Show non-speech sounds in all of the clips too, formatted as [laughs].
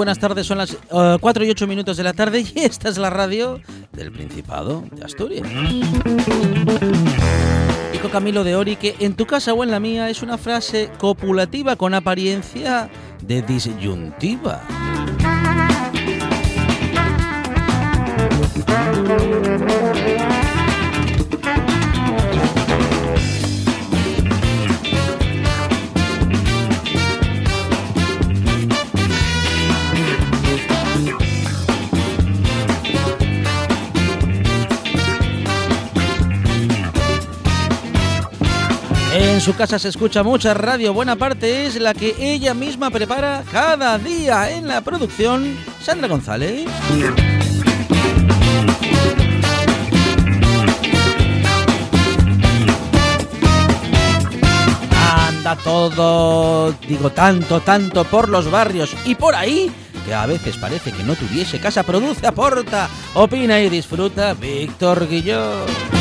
Buenas tardes. Son las 4 y 8 minutos de la tarde y [laughs] esta es la radio del Principado de Asturias. Dijo Camilo de Ori que en tu casa o en la mía es una frase copulativa con apariencia de disyuntiva. En su casa se escucha mucha radio, buena parte es la que ella misma prepara cada día en la producción. Sandra González. Anda todo, digo tanto, tanto por los barrios y por ahí que a veces parece que no tuviese casa, produce, aporta, opina y disfruta Víctor Guillón.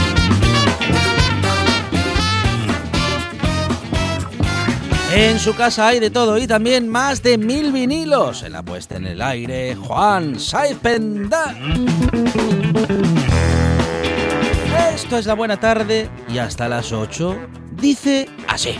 En su casa hay de todo y también más de mil vinilos. En la puesta en el aire, Juan Saipenda. Esto es la buena tarde y hasta las 8 dice así.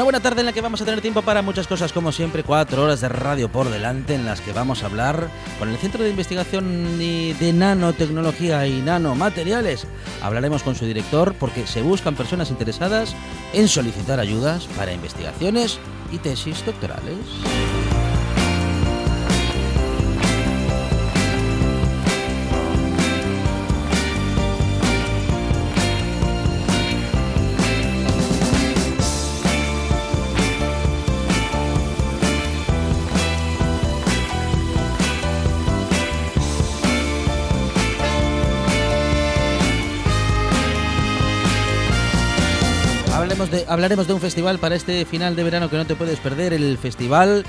Una buena tarde en la que vamos a tener tiempo para muchas cosas, como siempre, cuatro horas de radio por delante en las que vamos a hablar con el Centro de Investigación de Nanotecnología y Nanomateriales. Hablaremos con su director porque se buscan personas interesadas en solicitar ayudas para investigaciones y tesis doctorales. Hablaremos de un festival para este final de verano que no te puedes perder, el Festival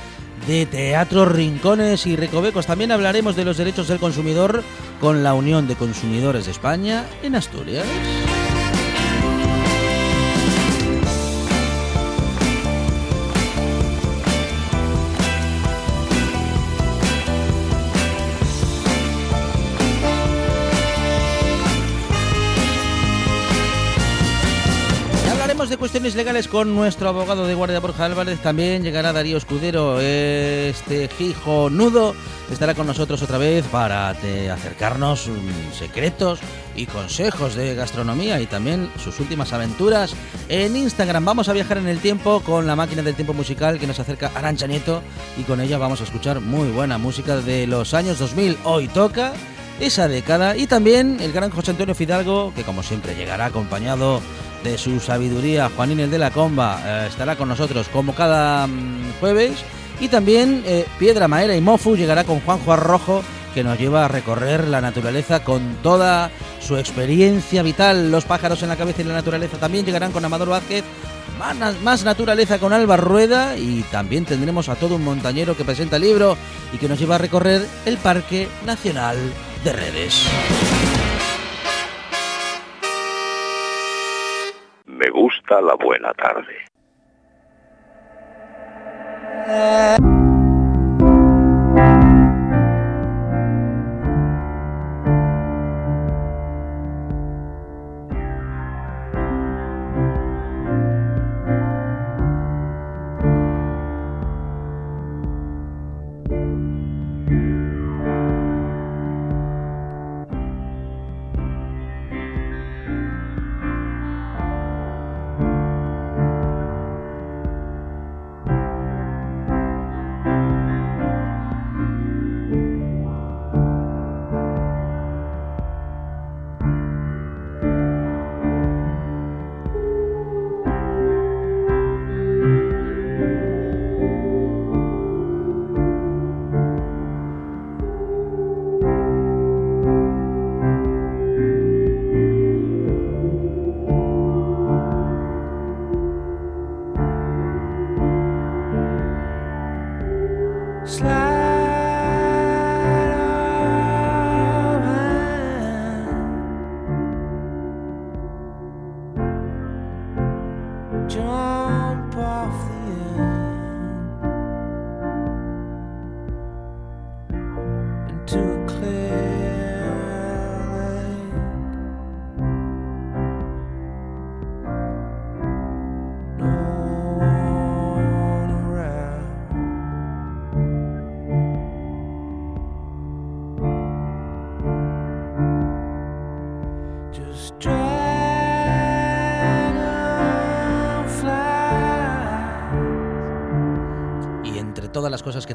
de Teatro Rincones y Recovecos. También hablaremos de los derechos del consumidor con la Unión de Consumidores de España en Asturias. Cuestiones legales con nuestro abogado de guardia Borja Álvarez. También llegará Darío Escudero, este hijo nudo. Estará con nosotros otra vez para acercarnos mm, secretos y consejos de gastronomía y también sus últimas aventuras en Instagram. Vamos a viajar en el tiempo con la máquina del tiempo musical que nos acerca Arancha Nieto y con ella vamos a escuchar muy buena música de los años 2000. Hoy toca esa década y también el gran José Antonio Fidalgo que como siempre llegará acompañado de su sabiduría. Juanín el de la Comba eh, estará con nosotros como cada mm, jueves y también eh, Piedra Maera y Mofu llegará con Juanjo Arrojo que nos lleva a recorrer la naturaleza con toda su experiencia vital. Los pájaros en la cabeza y la naturaleza también llegarán con Amador Vázquez. Más, naturaleza con Alba Rueda y también tendremos a todo un montañero que presenta el libro y que nos lleva a recorrer el Parque Nacional de Redes. Me gusta la buena tarde.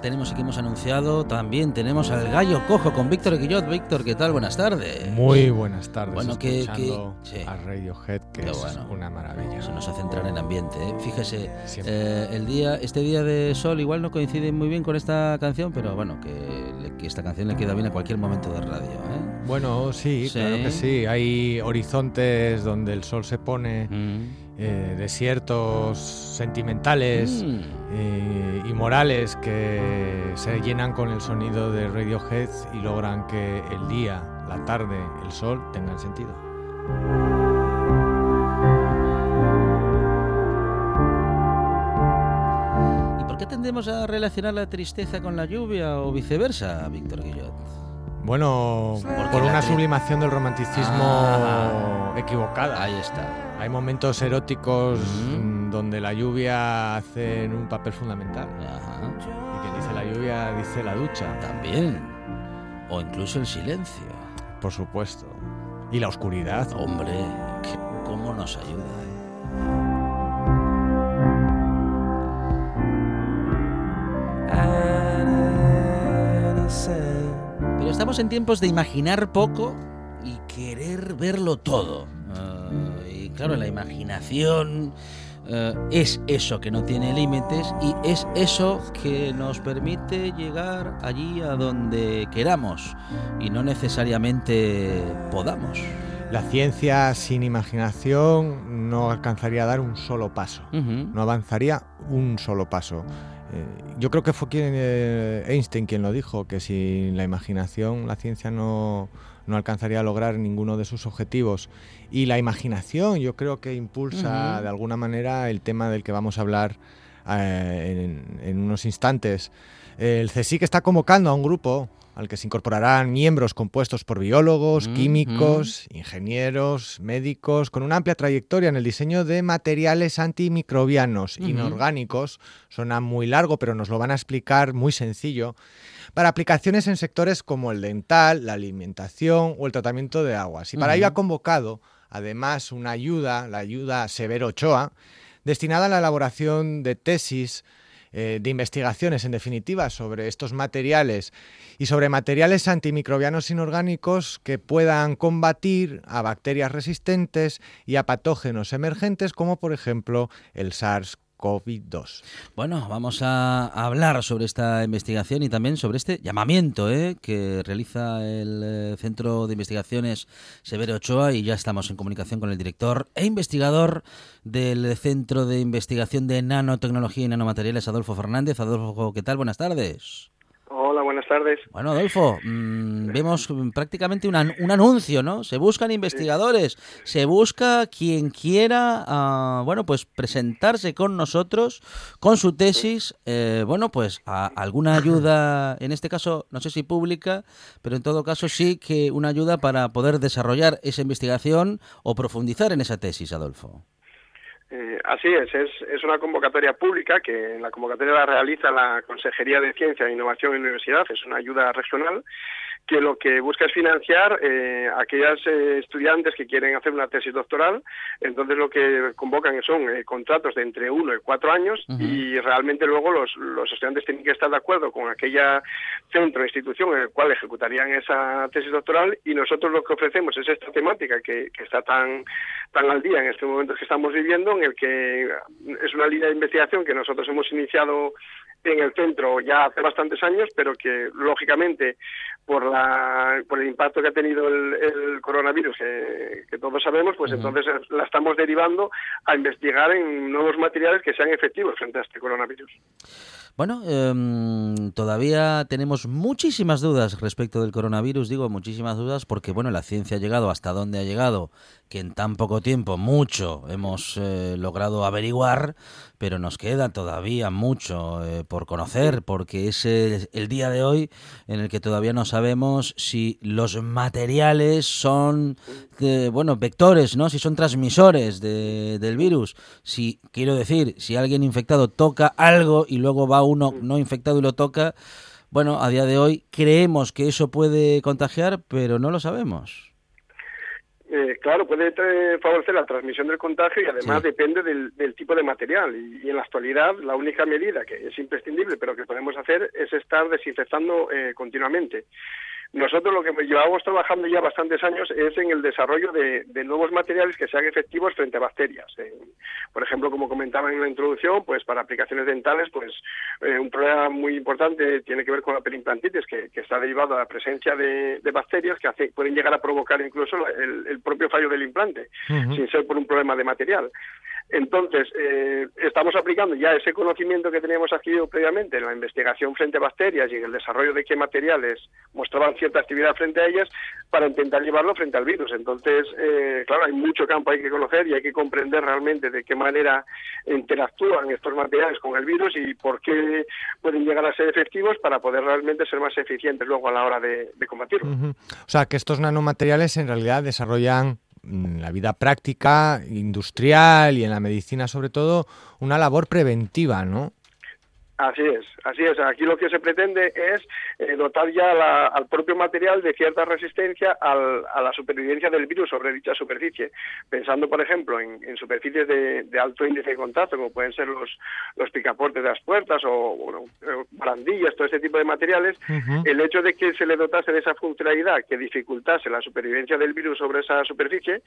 Tenemos y que hemos anunciado, también tenemos al gallo cojo con Víctor Guillot. Víctor, ¿qué tal? Buenas tardes. Muy buenas tardes. Bueno, que, a Radiohead, que es una maravilla. Se nos hace entrar en ambiente. ¿eh? Fíjese, eh, el día, este día de sol igual no coincide muy bien con esta canción, pero bueno, que, que esta canción le queda bien a cualquier momento de radio. ¿eh? Bueno, sí, claro que sí. Hay horizontes donde el sol se pone. Mm. Eh, desiertos sentimentales mm. eh, y morales que se llenan con el sonido de Radiohead y logran que el día, la tarde, el sol tengan sentido. ¿Y por qué tendemos a relacionar la tristeza con la lluvia o viceversa, Víctor Guillot? Bueno, por una sublimación del romanticismo ah. equivocada. Ahí está. Hay momentos eróticos mm, donde la lluvia hace un papel fundamental. Y quien dice la lluvia dice la ducha. También. O incluso el silencio. Por supuesto. Y la oscuridad. Hombre, ¿cómo nos ayuda? Pero estamos en tiempos de imaginar poco y querer verlo todo. Claro, la imaginación eh, es eso que no tiene límites y es eso que nos permite llegar allí a donde queramos y no necesariamente podamos. La ciencia sin imaginación no alcanzaría a dar un solo paso, no avanzaría un solo paso. Eh, yo creo que fue quien, eh, Einstein quien lo dijo, que sin la imaginación la ciencia no, no alcanzaría a lograr ninguno de sus objetivos. Y la imaginación yo creo que impulsa de alguna manera el tema del que vamos a hablar eh, en, unos instantes. El CSIC está convocando a un grupo al que se incorporarán miembros compuestos por biólogos, mm, químicos, mm. ingenieros, médicos, con una amplia trayectoria en el diseño de materiales antimicrobianos inorgánicos. Suena muy largo, pero nos lo van a explicar muy sencillo. Para aplicaciones en sectores como el dental, la alimentación o el tratamiento de aguas. Y para ello ha convocado, además, una ayuda, la ayuda Severo Ochoa, destinada a la elaboración de tesis eh, de investigaciones, en definitiva, sobre estos materiales y sobre materiales antimicrobianos inorgánicos que puedan combatir a bacterias resistentes y a patógenos emergentes, como por ejemplo el SARS-CoV. COVID-2. Bueno, vamos a hablar sobre esta investigación y también sobre este llamamiento ¿eh? que realiza el eh, Centro de Investigaciones Severo Ochoa y ya estamos en comunicación con el director e investigador del Centro de Investigación de Nanotecnología y Nanomateriales, Adolfo Fernández. Adolfo, ¿qué tal? Buenas tardes. Buenas tardes. Bueno, Adolfo, mm, vemos prácticamente un anuncio, ¿no? Se buscan investigadores, se busca quien quiera, ah, bueno, pues presentarse con nosotros, con su tesis, eh, bueno, pues alguna ayuda, en este caso, no sé si pública, pero en todo caso sí que una ayuda para poder desarrollar esa investigación o profundizar en esa tesis, Adolfo. Eh, así es, es, una convocatoria pública que la convocatoria la realiza la Consejería de Ciencia Innovación en Universidad, es una ayuda regional que lo que busca es financiar eh, aquellas eh, estudiantes que quieren hacer una tesis doctoral. Entonces lo que convocan son eh, contratos de entre uno y cuatro años y realmente luego los, los estudiantes tienen que estar de acuerdo con aquella centro o institución en el cual ejecutarían esa tesis doctoral y nosotros lo que ofrecemos es esta temática que, que está tan, tan al día en este momento que estamos viviendo, en el que es una línea de investigación que nosotros hemos iniciado en el centro ya hace bastantes años, pero que lógicamente por la por el impacto que ha tenido el, coronavirus que, todos sabemos, pues entonces la estamos derivando a investigar en nuevos materiales que sean efectivos frente a este coronavirus. Bueno, em, todavía tenemos muchísimas dudas respecto del coronavirus, digo muchísimas dudas porque bueno, la ciencia ha llegado hasta donde ha llegado, que en tan poco tiempo mucho hemos eh, logrado averiguar, pero nos queda todavía mucho eh, por conocer porque es el, día de hoy en el que todavía no sabemos si los materiales son eh, bueno, vectores, ¿no? Si son transmisores del virus, si quiero decir, si alguien infectado toca algo y luego va uno no infectado y lo toca, bueno, a día de hoy creemos que eso puede contagiar, pero no lo sabemos. Eh, claro, puede favorecer la transmisión del contagio y además depende del, tipo de material. Y, en la actualidad, la única medida que es imprescindible, pero que podemos hacer, es estar desinfectando eh, continuamente. Nosotros lo que llevamos trabajando ya bastantes años es en el desarrollo de, nuevos materiales que sean efectivos frente a bacterias. Eh, por ejemplo, como comentaba en la introducción, pues para aplicaciones dentales, pues eh, un problema muy importante tiene que ver con la perimplantitis, que, está derivado a la presencia de, bacterias que pueden llegar a provocar incluso el, propio fallo del implante, sin ser por un problema de material. Entonces, eh, estamos aplicando ya ese conocimiento que teníamos adquirido previamente en la investigación frente a bacterias y en el desarrollo de qué materiales mostraban cierta actividad frente a ellas para intentar llevarlo frente al virus. Entonces, eh, claro, hay mucho campo hay que conocer y hay que comprender realmente de qué manera interactúan estos materiales con el virus y por qué pueden llegar a ser efectivos para poder realmente ser más eficientes luego a la hora de, combatirlo. O sea, que estos nanomateriales en realidad desarrollan en la vida práctica, industrial y en la medicina sobre todo, una labor preventiva, ¿no? Así es, así es. Aquí lo que se pretende es eh, dotar ya al propio material de cierta resistencia a la supervivencia del virus sobre dicha superficie. Pensando, por ejemplo, en, superficies de, alto índice de contacto, como pueden ser los, los picaportes de las puertas o bueno, barandillas, todo este tipo de materiales, el hecho de que se le dotase de esa funcionalidad que dificultase la supervivencia del virus sobre esa superficie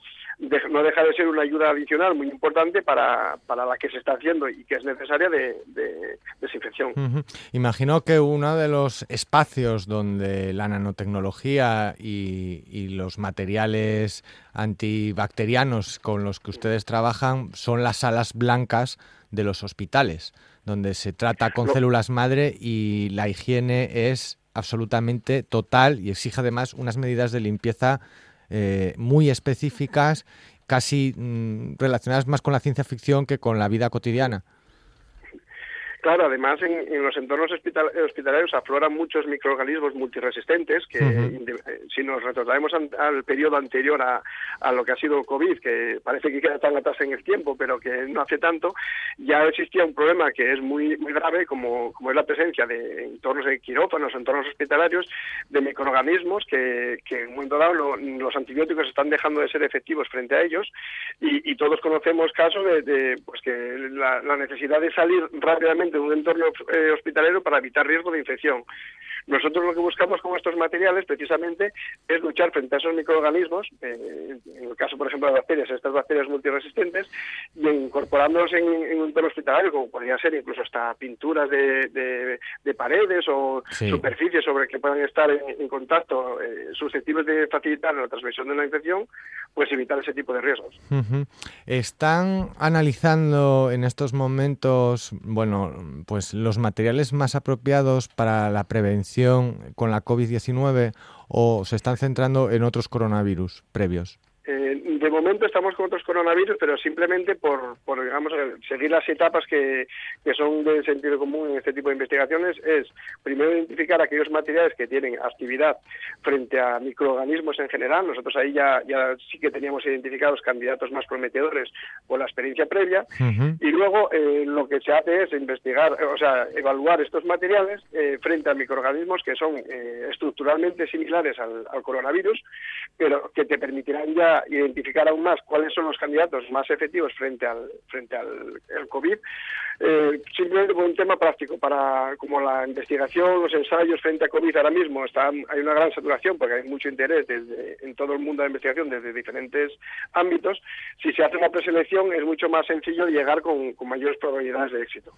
no deja de ser una ayuda adicional muy importante para, para la que se está haciendo y que es necesaria de, de, de Imagino que uno de los espacios donde la nanotecnología y, los materiales antibacterianos con los que ustedes trabajan son las salas blancas de los hospitales, donde se trata con células madre y la higiene es absolutamente total y exige además unas medidas de limpieza eh, muy específicas, casi mm, relacionadas más con la ciencia ficción que con la vida cotidiana. Claro, además en, los entornos hospitalarios afloran muchos microorganismos multiresistentes que eh, si nos retrocedemos al periodo anterior a, lo que ha sido COVID, que parece que queda tan atrás en el tiempo, pero que no hace tanto, ya existía un problema que es muy muy grave como, como es la presencia de entornos de quirófanos, entornos hospitalarios, de microorganismos que, que en un momento dado los antibióticos están dejando de ser efectivos frente a ellos. Y, todos conocemos casos de, pues que la, necesidad de salir rápidamente de un entorno eh, hospitalero para evitar riesgo de infección. Nosotros lo que buscamos con estos materiales precisamente es luchar frente a esos microorganismos, eh, en el caso por ejemplo de bacterias, estas bacterias multiresistentes, y incorporándolos en, un entorno hospitalario, como podría ser incluso hasta pinturas de, paredes o superficies sobre que puedan estar en, contacto eh, susceptibles de facilitar la transmisión de la infección, pues evitar ese tipo de riesgos. Están analizando en estos momentos, bueno, pues los materiales más apropiados para la prevención con la COVID-19 o se están centrando en otros coronavirus previos? Eh, de momento estamos con otros coronavirus, pero simplemente por, por digamos, seguir las etapas que, que, son de sentido común en este tipo de investigaciones, es primero identificar aquellos materiales que tienen actividad frente a microorganismos en general. Nosotros ahí ya, ya sí que teníamos identificados candidatos más prometedores por la experiencia previa. Y luego eh, lo que se hace es investigar, o sea, evaluar estos materiales eh, frente a microorganismos que son estructuralmente similares al, al coronavirus, pero que te permitirán ya identificar aún más cuáles son los candidatos más efectivos frente al frente al el COVID, eh, simplemente por un tema práctico, para como la investigación, los ensayos frente a COVID ahora mismo está, hay una gran saturación porque hay mucho interés desde, en todo el mundo de la investigación desde diferentes ámbitos, si se hace una preselección es mucho más sencillo llegar con, mayores probabilidades de éxito.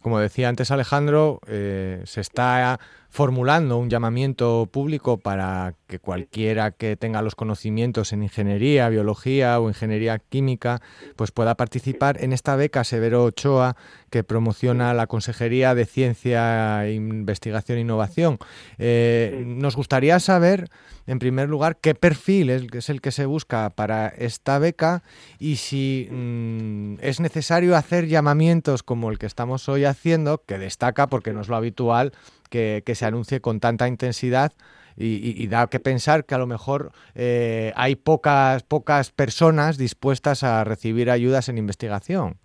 Como decía antes Alejandro, eh, se está formulando un llamamiento público para que cualquiera que tenga los conocimientos en ingeniería, biología o ingeniería química, pues pueda participar en esta beca Severo Ochoa que promociona la Consejería de Ciencia, Investigación e Innovación. Eh, nos gustaría saber, en primer lugar, qué perfil es, el que se busca para esta beca y si mm, es necesario hacer llamamientos como el que estamos hoy haciendo, que destaca porque no es lo habitual que, se anuncie con tanta intensidad y, da que pensar que a lo mejor eh, hay pocas, pocas personas dispuestas a recibir ayudas en investigación.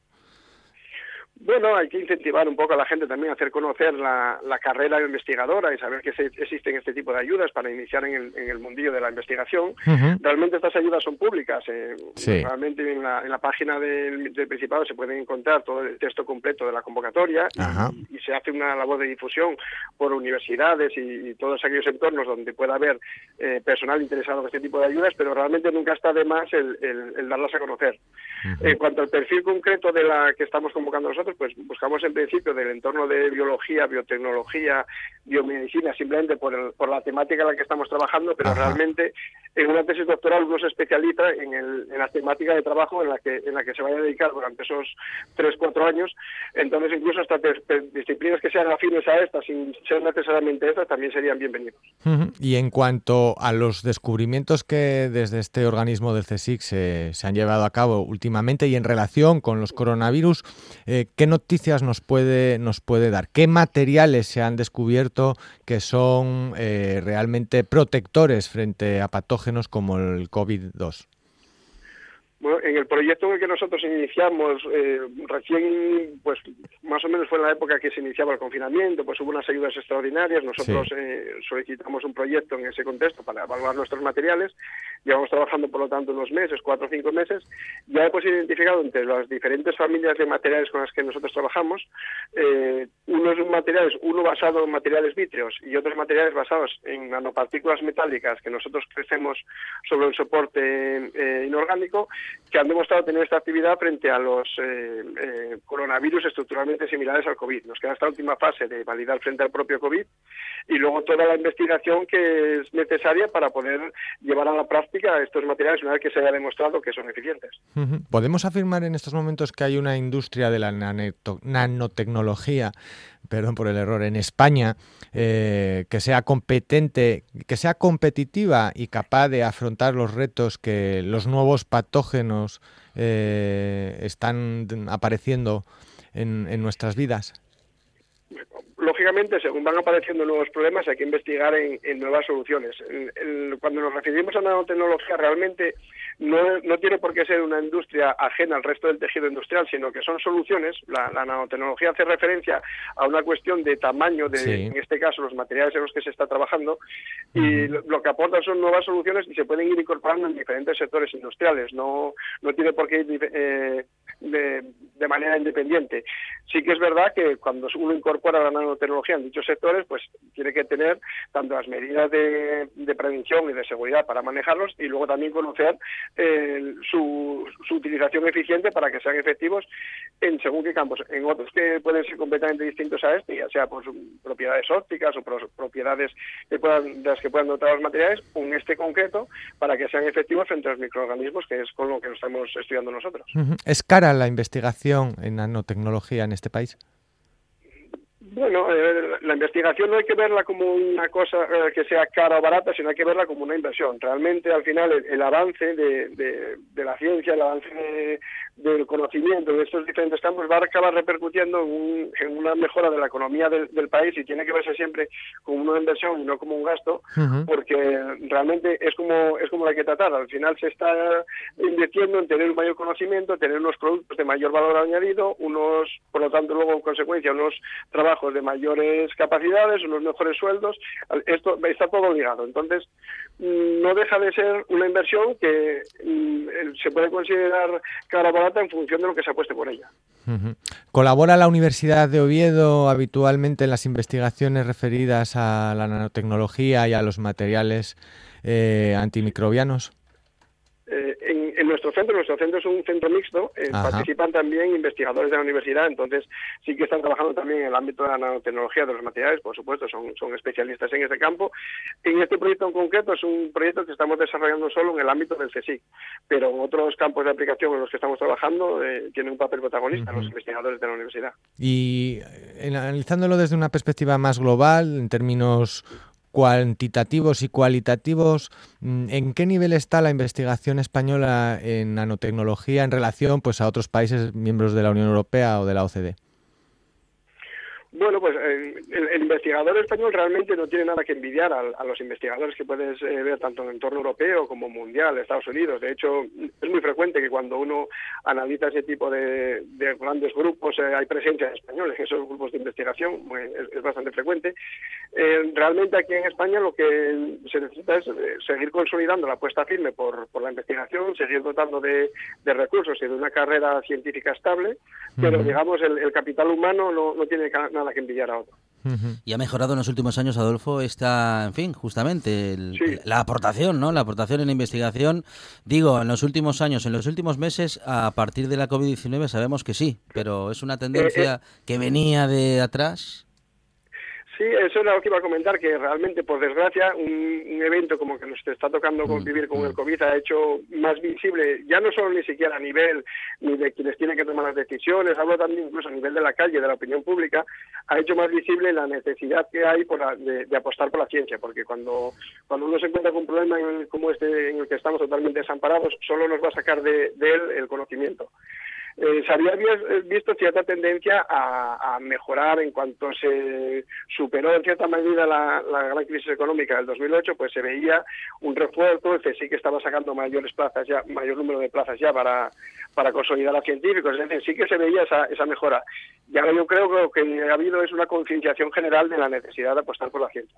Bueno, hay que incentivar un poco a la gente también a hacer conocer la, carrera investigadora y saber que existen este tipo de ayudas para iniciar en el, en el mundillo de la investigación. Realmente estas ayudas son públicas. Eh, realmente en la, página del, Principado se puede encontrar todo el texto completo de la convocatoria y, se hace una labor de difusión por universidades y, todos aquellos entornos donde pueda haber eh, personal interesado en este tipo de ayudas, pero realmente nunca está de más el, darlas a conocer. En cuanto al perfil concreto de la que estamos convocando nosotros, pues buscamos en principio del entorno de biología, biotecnología, biomedicina, simplemente por, por la temática en la que estamos trabajando, pero realmente en una tesis doctoral uno se especializa en, el, en la temática de trabajo en la que en la que se vaya a dedicar durante esos tres, cuatro años. Entonces, incluso hasta disciplinas que sean afines a estas, sin ser necesariamente estas, también serían bienvenidos. Y en cuanto a los descubrimientos que desde este organismo del CSIC se, se han llevado a cabo últimamente y en relación con los coronavirus, eh, ¿qué noticias nos puede, nos puede dar? ¿Qué materiales se han descubierto que son eh, realmente protectores frente a patógenos como el COVID-2? Bueno, en el proyecto en el que nosotros iniciamos, eh, recién, pues más o menos fue en la época que se iniciaba el confinamiento, pues hubo unas ayudas extraordinarias. Nosotros eh, solicitamos un proyecto en ese contexto para evaluar nuestros materiales. Llevamos trabajando, por lo tanto, unos meses, cuatro o cinco meses. Ya hemos identificado entre las diferentes familias de materiales con las que nosotros trabajamos, eh, unos materiales, uno basado en materiales vítreos y otros materiales basados en nanopartículas metálicas que nosotros crecemos sobre un soporte eh, inorgánico que han demostrado tener esta actividad frente a los eh, eh, coronavirus estructuralmente similares al COVID. Nos queda esta última fase de validar frente al propio COVID y luego toda la investigación que es necesaria para poder llevar a la práctica estos materiales una vez que se haya demostrado que son eficientes. ¿Podemos afirmar en estos momentos que hay una industria de la nanotecnología perdón por el error, en España, eh, que sea competente, que sea competitiva y capaz de afrontar los retos que los nuevos patógenos eh, están apareciendo en, nuestras vidas? lógicamente, según van apareciendo nuevos problemas, hay que investigar en, nuevas soluciones. cuando nos referimos a nanotecnología, realmente no, no, tiene por qué ser una industria ajena al resto del tejido industrial, sino que son soluciones. La, nanotecnología hace referencia a una cuestión de tamaño, de, en este caso, los materiales en los que se está trabajando, y lo, que aportan son nuevas soluciones y se pueden ir incorporando en diferentes sectores industriales. No, no tiene por qué ir eh, de, de manera independiente. Sí que es verdad que cuando uno incorpora la nanotecnología en dichos sectores, pues tiene que tener tanto las medidas de, prevención y de seguridad para manejarlos y luego también conocer eh, su, utilización eficiente para que sean efectivos en según qué campos. En otros que pueden ser completamente distintos a este, ya sea por sus propiedades ópticas o por propiedades que puedan, de las que puedan dotar los materiales, en este concreto para que sean efectivos frente a los microorganismos, que es con lo que nos estamos estudiando nosotros. ¿Es cara la investigación en nanotecnología en este país? Bueno, eh, la investigación no hay que verla como una cosa eh, que sea cara o barata, sino hay que verla como una inversión. Realmente, al final, el, avance de, de, la ciencia, el avance de, del conocimiento de estos diferentes campos va a acabar repercutiendo en, una mejora de la economía del, país y tiene que verse siempre como una inversión y no como un gasto, porque realmente es como es como la que tratar. Al final se está invirtiendo en tener un mayor conocimiento, tener unos productos de mayor valor añadido, unos, por lo tanto, luego en consecuencia, unos trabajos de mayores capacidades, unos mejores sueldos. Esto está todo ligado. Entonces, mm, no deja de ser una inversión que mm, se puede considerar cara para en función de lo que se apueste por ella. ¿Colabora la Universidad de Oviedo habitualmente en las investigaciones referidas a la nanotecnología y a los materiales eh, antimicrobianos? Eh, nuestro centro, nuestro centro es un centro mixto, eh, participan también investigadores de la universidad, entonces sí que están trabajando también en el ámbito de la nanotecnología de los materiales, por supuesto, son, son especialistas en este campo. En este proyecto en concreto es un proyecto que estamos desarrollando solo en el ámbito del CSIC, pero en otros campos de aplicación en los que estamos trabajando eh, tienen un papel protagonista los investigadores de la universidad. Y analizándolo desde una perspectiva más global, en términos cuantitativos y cualitativos, mm, ¿en qué nivel está la investigación española en nanotecnología en relación pues, a otros países miembros de la Unión Europea o de la OCDE? Bueno, pues eh, el, investigador español realmente no tiene nada que envidiar a, los investigadores que puedes eh, ver tanto en el entorno europeo como mundial, Estados Unidos. De hecho, es muy frecuente que cuando uno analiza ese tipo de, grandes grupos eh, hay presencia de españoles en esos grupos de investigación, es, bastante frecuente. realmente aquí en España lo que se necesita es seguir consolidando la apuesta firme por, la investigación, seguir dotando de, recursos y de una carrera científica estable, pero digamos el, el capital humano no, no tiene nada que envidiar a otro. Y ha mejorado en los últimos años, Adolfo, esta, en fin, justamente la aportación, ¿no? La aportación en la investigación. Digo, en los últimos años, en los últimos meses, a partir de la COVID-19 sabemos que sí, pero es una tendencia eh, eh. que venía de atrás. Sí, eso era lo que iba a comentar, que realmente, por desgracia, un, evento como que nos está tocando mm, convivir con el mm. COVID ha hecho más visible, ya no solo ni siquiera a nivel ni de quienes tienen que tomar las decisiones, hablo también incluso a nivel de la calle, de la opinión pública, ha hecho más visible la necesidad que hay por de, apostar por la ciencia, porque cuando, cuando uno se encuentra con un problema como este en el que estamos totalmente desamparados, solo nos va a sacar de, de él el conocimiento. Eh, se había eh, visto cierta tendencia a, mejorar en cuanto se superó en cierta medida la, gran crisis económica del 2008, pues se veía un refuerzo, el sí que estaba sacando mayores plazas ya, mayor número de plazas ya para, para consolidar a científicos, es decir, sí que se veía esa, esa mejora. Y ahora yo creo que lo que ha habido es una concienciación general de la necesidad de apostar por la ciencia.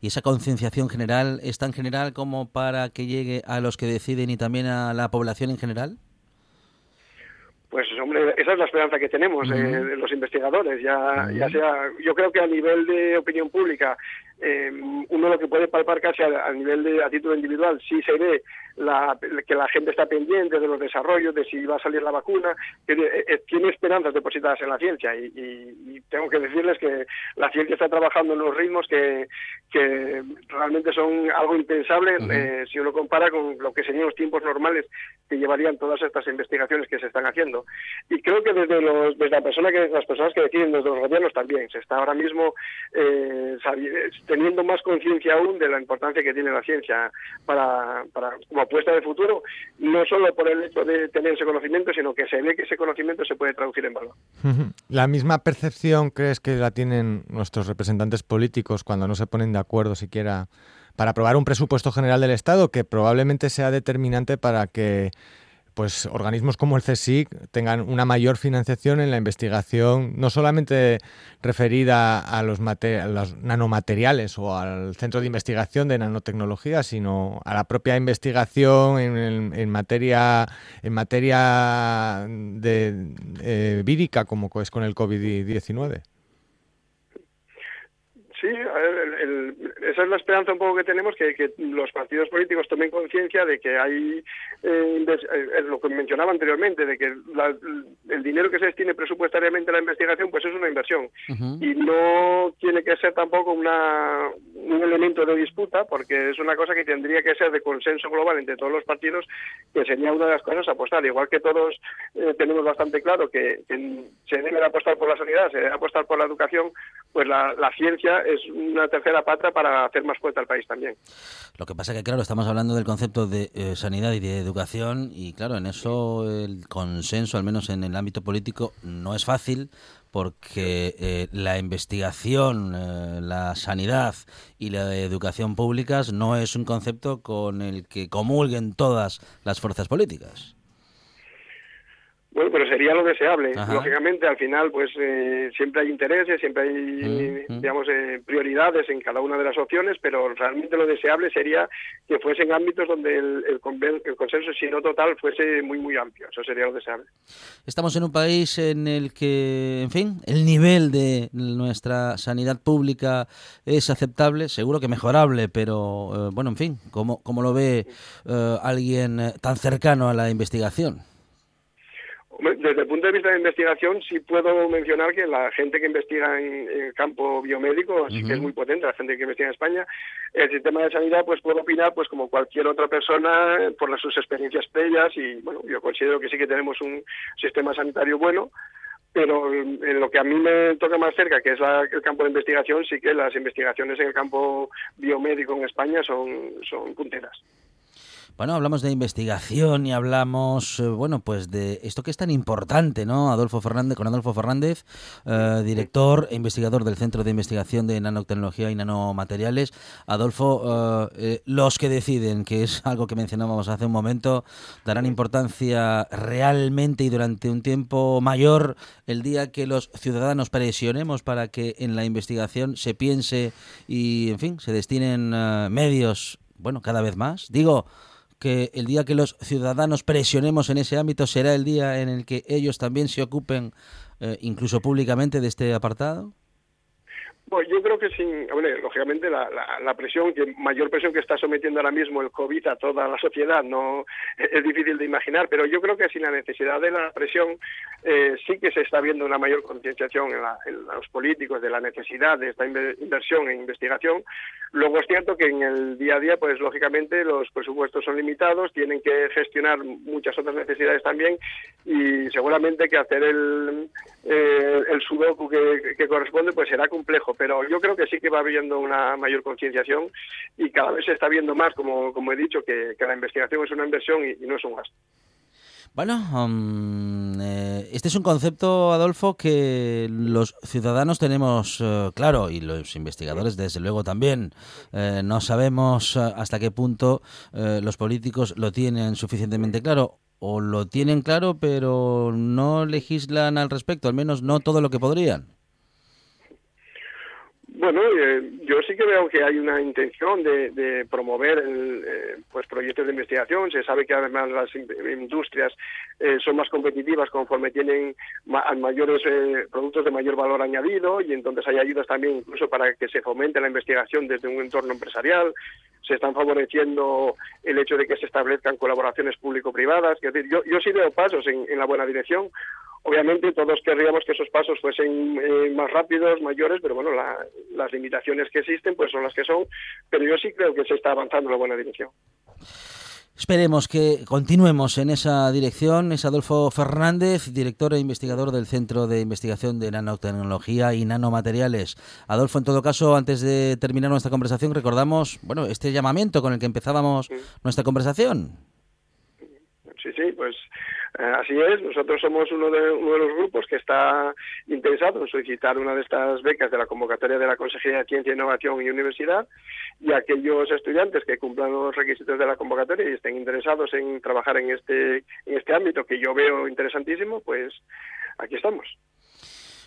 ¿Y esa concienciación general es tan general como para que llegue a los que deciden y también a la población en general? Pues hombre, esa es la esperanza que tenemos eh, los investigadores. Ya, ya sea, yo creo que a nivel de opinión pública eh, uno lo que puede palpar casi a, nivel de a título individual, sí se ve la, que la gente está pendiente de los desarrollos, de si va a salir la vacuna, que eh, eh, tiene esperanzas depositadas en la ciencia y, tengo que decirles que la ciencia está trabajando en los ritmos que, que realmente son algo impensable eh, si uno compara con lo que serían los tiempos normales que llevarían todas estas investigaciones que se están haciendo. Y creo que desde, los, desde la persona que, las personas que deciden, desde los gobiernos también, se está ahora mismo eh, teniendo más conciencia aún de la importancia que tiene la ciencia para, como apuesta de futuro, no solo por el hecho de tener ese conocimiento, sino que se ve que ese conocimiento se puede traducir en valor. ¿La misma percepción crees que la tienen nuestros representantes políticos cuando no se ponen de acuerdo siquiera para aprobar un presupuesto general del Estado que probablemente sea determinante para que pues organismos como el CSIC tengan una mayor financiación en la investigación, no solamente referida a los, nanomateriales o al centro de investigación de nanotecnología, sino a la propia investigación en, materia en materia de eh, vírica, como es con el COVID-19. Sí, esa es la esperanza un poco que tenemos, que, que los partidos políticos tomen conciencia de que hay, eh, eh, lo que mencionaba anteriormente, de que el dinero que se destine presupuestariamente a la investigación, pues es una inversión. Y no tiene que ser tampoco una, un elemento de disputa, porque es una cosa que tendría que ser de consenso global entre todos los partidos, que sería una de las cosas a apostar. Igual que todos eh, tenemos bastante claro que, se debe apostar por la sanidad, se debe apostar por la educación, pues la, la ciencia es una tercera pata para hacer más fuerte al país también. Lo que pasa que, claro, estamos hablando del concepto de eh, sanidad y de educación y, claro, en eso el consenso, al menos en el ámbito político, no es fácil porque eh, la investigación, eh, la sanidad y la educación públicas no es un concepto con el que comulguen todas las fuerzas políticas. Bueno, pero sería lo deseable. Lógicamente, al final, pues eh, siempre hay intereses, siempre hay, digamos, eh, prioridades en cada una de las opciones, pero realmente lo deseable sería que fuesen ámbitos donde el, el, consenso, si no total, fuese muy, muy amplio. Eso sería lo deseable. Estamos en un país en el que, en fin, el nivel de nuestra sanidad pública es aceptable, seguro que mejorable, pero, eh, bueno, en fin, ¿cómo, cómo lo ve alguien tan cercano a la investigación? Desde el punto de vista de investigación, sí puedo mencionar que la gente que investiga en, el campo biomédico sí que es muy potente, la gente que investiga en España. El sistema de sanidad, pues puedo opinar, pues como cualquier otra persona, por las, sus experiencias previas y, bueno, yo considero que sí que tenemos un sistema sanitario bueno, pero en lo que a mí me toca más cerca, que es el campo de investigación, sí que las investigaciones en el campo biomédico en España son, son punteras. Bueno, hablamos de investigación y hablamos, eh, bueno, pues de esto que es tan importante, ¿no? Adolfo Fernández, con Adolfo Fernández, eh, director e investigador del Centro de Investigación de Nanotecnología y Nanomateriales. Adolfo, eh, los que deciden, que es algo que mencionábamos hace un momento, darán importancia realmente y durante un tiempo mayor el día que los ciudadanos presionemos para que en la investigación se piense y, en fin, se destinen medios, bueno, cada vez más. Digo, que el día que los ciudadanos presionemos en ese ámbito será el día en el que ellos también se ocupen, eh, incluso públicamente, de este apartado? Pues yo creo que sin, lógicamente la, la, presión, que mayor presión que está sometiendo ahora mismo el COVID a toda la sociedad, no es difícil de imaginar, pero yo creo que sin la necesidad de la presión eh, sí que se está viendo una mayor concienciación en, en, los políticos de la necesidad de esta inversión en investigación. Luego es cierto que en el día a día, pues lógicamente los presupuestos son limitados, tienen que gestionar muchas otras necesidades también y seguramente que hacer el, eh, el sudoku que, corresponde pues será complejo pero yo creo que sí que va habiendo una mayor concienciación y cada vez se está viendo más, como, como he dicho, que, la investigación es una inversión y, no es un gasto. Bueno, um, eh, este es un concepto, Adolfo, que los ciudadanos tenemos eh, claro y los investigadores, desde luego, también. Eh, no sabemos hasta qué punto los políticos lo tienen suficientemente claro o lo tienen claro, pero no legislan al respecto, al menos no todo lo que podrían. Bueno, eh, yo sí que veo que hay una intención de, promover eh, pues proyectos de investigación. Se sabe que además las industrias eh, son más competitivas conforme tienen mayores productos de mayor valor añadido y entonces hay ayudas también incluso para que se fomente la investigación desde un entorno empresarial. Se están favoreciendo el hecho de que se establezcan colaboraciones público-privadas. Yo, yo sí veo pasos en la buena dirección. Obviamente todos querríamos que esos pasos fuesen eh, más rápidos, mayores, pero bueno, las limitaciones que existen pues son las que son, pero yo sí creo que se está avanzando en la buena dirección. Esperemos que continuemos en esa dirección. Es Adolfo Fernández, director e investigador del Centro de Investigación de Nanotecnología y Nanomateriales. Adolfo, en todo caso, antes de terminar nuestra conversación, recordamos bueno, este llamamiento con el que empezábamos nuestra conversación. Sí, sí, pues así es, nosotros somos uno de, uno de los grupos que está interesado en solicitar una de estas becas de la convocatoria de la Consejería de Ciencia, Innovación y Universidad y aquellos estudiantes que cumplan los requisitos de la convocatoria y estén interesados en trabajar en este, en este ámbito que yo veo interesantísimo, pues aquí estamos.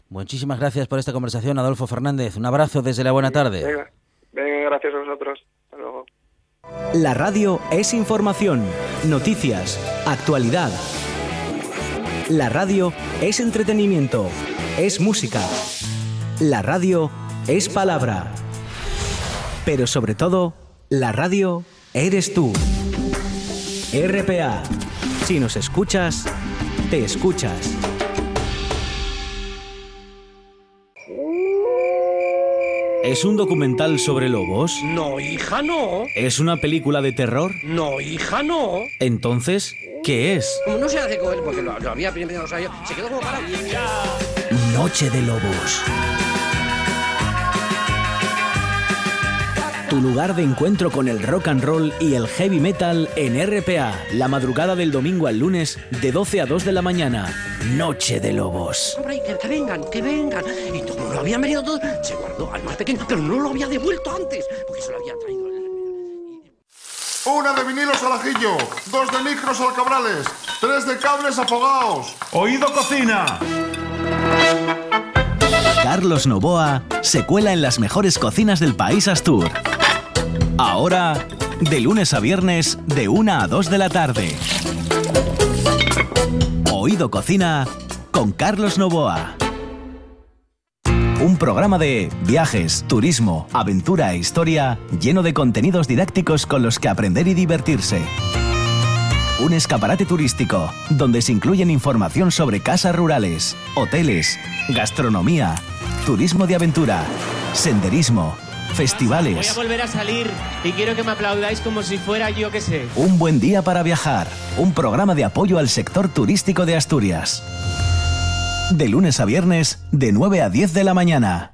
Muchísimas gracias por esta conversación, Adolfo Fernández. Un abrazo desde la buena tarde. Venga, venga gracias a vosotros. Hasta luego. La radio es información, noticias, actualidad la radio es entretenimiento, es música. La radio es palabra. Pero sobre todo, la radio eres tú. RPA. Si nos escuchas, te escuchas. ¿Es un documental sobre lobos? No, hija, no. ¿Es una película de terror? No, hija, no. Entonces, ¿qué es? No se hace con él porque lo, lo había primero, o sea, se quedó como para... Noche de Lobos. Tu lugar de encuentro con el rock and roll y el heavy metal en RPA, la madrugada del domingo al lunes de 12 a 2 de la mañana. Noche de Lobos. Hombre, que, que vengan, que vengan. Y como lo habían venido todos, se guardó al más pequeño, pero no lo había devuelto antes, porque se lo había traído. Una de vinilos al ajillo, dos de micros al cabrales, tres de cables afogados. ¡Oído cocina! Carlos Novoa se cuela en las mejores cocinas del país Astur. Ahora, de lunes a viernes, de 1 a 2 de la tarde. Oído Cocina con Carlos Novoa. Un programa de viajes, turismo, aventura e historia lleno de contenidos didácticos con los que aprender y divertirse. Un escaparate turístico donde se incluyen información sobre casas rurales, hoteles, gastronomía, turismo de aventura, senderismo, festivales. Voy a volver a salir y quiero que me aplaudáis como si fuera yo que sé. Un buen día para viajar. Un programa de apoyo al sector turístico de Asturias. De lunes a viernes, de 9 a 10 de la mañana.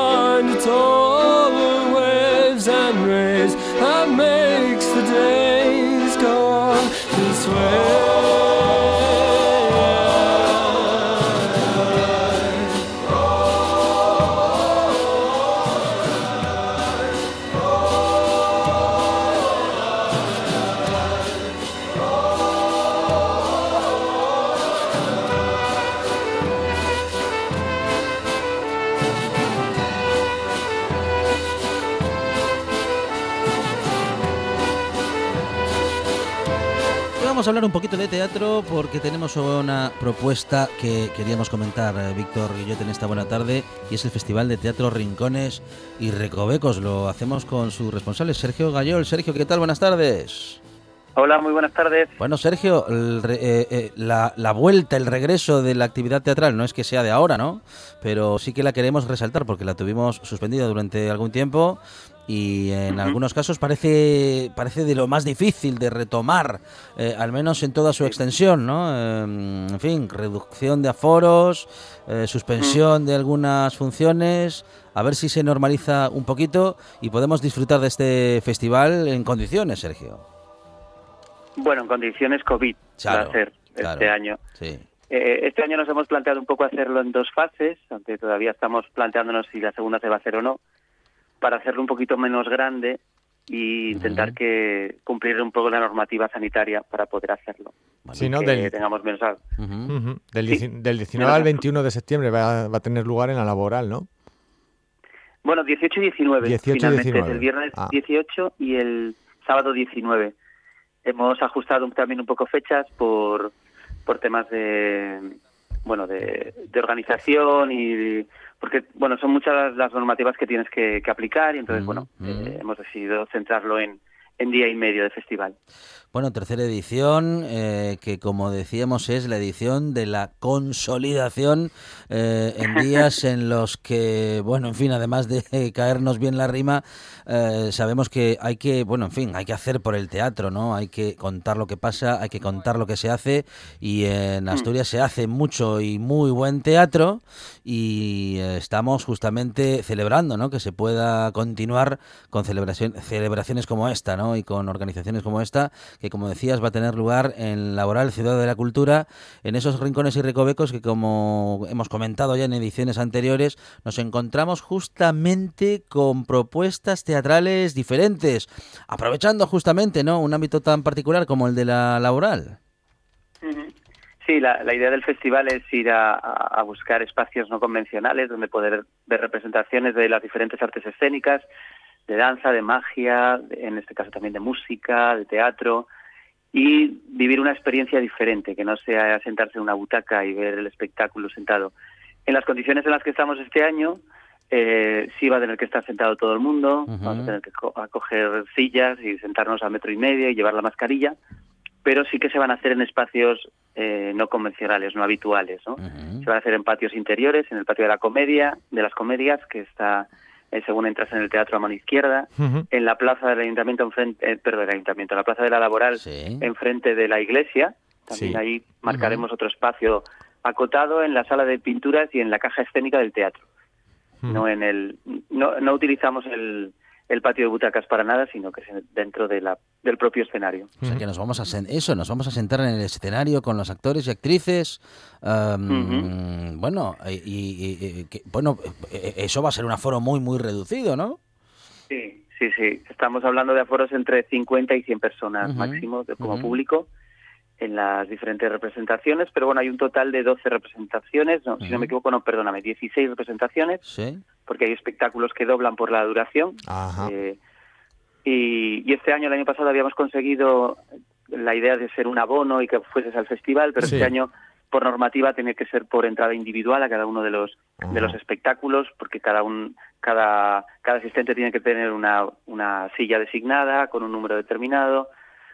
Hablar un poquito de teatro porque tenemos una propuesta que queríamos comentar, eh, Víctor Guillot, en esta buena tarde, y es el Festival de Teatro Rincones y Recovecos. Lo hacemos con su responsable, Sergio Gallol. Sergio, ¿qué tal? Buenas tardes. Hola, muy buenas tardes. Bueno, Sergio, el eh, eh, la, la vuelta, el regreso de la actividad teatral no es que sea de ahora, ¿no? Pero sí que la queremos resaltar porque la tuvimos suspendida durante algún tiempo y en algunos casos parece parece de lo más difícil de retomar, eh, al menos en toda su extensión, ¿no? Eh, en fin, reducción de aforos, eh, suspensión de algunas funciones, a ver si se normaliza un poquito y podemos disfrutar de este festival en condiciones, Sergio. Bueno, en condiciones COVID Claro, va a ser claro. este año. Sí. Eh, este año nos hemos planteado un poco hacerlo en dos fases, aunque todavía estamos planteándonos si la segunda se va a hacer o no, para hacerlo un poquito menos grande y intentar que cumplir un poco la normativa sanitaria para poder hacerlo. Sí, ¿no? que Del- tengamos menos. Del, Sí. dieci- del 19 al 21 de septiembre va, va a tener lugar en la laboral, ¿no? Bueno, 18 y 19, 18 y finalmente. 19. El viernes Ah. 18 y el sábado 19. Hemos ajustado también un poco fechas por, por temas de bueno de, de organización y porque bueno son muchas las normativas que tienes que, aplicar y entonces bueno eh, hemos decidido centrarlo en, en día y medio de festival. Bueno, tercera edición, eh, que como decíamos es la edición de la consolidación eh, en días [laughs] en los que, bueno, en fin, además de [laughs] caernos bien la rima, eh, sabemos que hay que, bueno, en fin, hay que hacer por el teatro, ¿no? Hay que contar lo que pasa, hay que contar lo que se hace y en Asturias se hace mucho y muy buen teatro y estamos justamente celebrando, ¿no? Que se pueda continuar con celebración, celebraciones como esta, ¿no? Y con organizaciones como esta que como decías va a tener lugar en Laboral Ciudad de la Cultura, en esos rincones y recovecos que como hemos comentado ya en ediciones anteriores, nos encontramos justamente con propuestas teatrales diferentes, aprovechando justamente ¿no? un ámbito tan particular como el de la laboral. Sí, la, idea del festival es ir a, a, buscar espacios no convencionales donde poder ver representaciones de las diferentes artes escénicas, de danza, de magia, en este caso también de música, de teatro, y vivir una experiencia diferente, que no sea sentarse en una butaca y ver el espectáculo sentado. En las condiciones en las que estamos este año, eh, sí va a tener que estar sentado todo el mundo, vamos a tener que coger sillas y sentarnos a metro y medio y llevar la mascarilla, pero sí que se van a hacer en espacios eh, no convencionales, no habituales. ¿no? Se van a hacer en patios interiores, en el patio de la comedia, de las comedias, que está eh, según entras en el teatro a mano izquierda, en la plaza del ayuntamiento, enfrente, eh, perdón, del ayuntamiento, en la plaza de la laboral, enfrente de la iglesia, también ahí marcaremos otro espacio acotado en la sala de pinturas y en la caja escénica del teatro. No en el, no, no utilizamos el, el patio de butacas para nada, sino que es dentro de la, del propio escenario. O sea que nos vamos a eso, nos vamos a sentar en el escenario con los actores y actrices. Bueno, y, bueno, e, e, eso va a ser un aforo muy muy reducido, ¿no? Sí, sí, sí. Estamos hablando de aforos entre 50 y 100 personas máximo como público en las diferentes representaciones, pero bueno, hay un total de 12 representaciones, si no me equivoco, no, perdóname, 16 representaciones, porque hay espectáculos que doblan por la duración. Eh, y, este año, el año pasado, habíamos conseguido la idea de ser un abono y que fueses al festival, pero este año, por normativa, tiene que ser por entrada individual a cada uno de los de los espectáculos, porque cada un cada cada asistente tiene que tener una, una silla designada con un número determinado,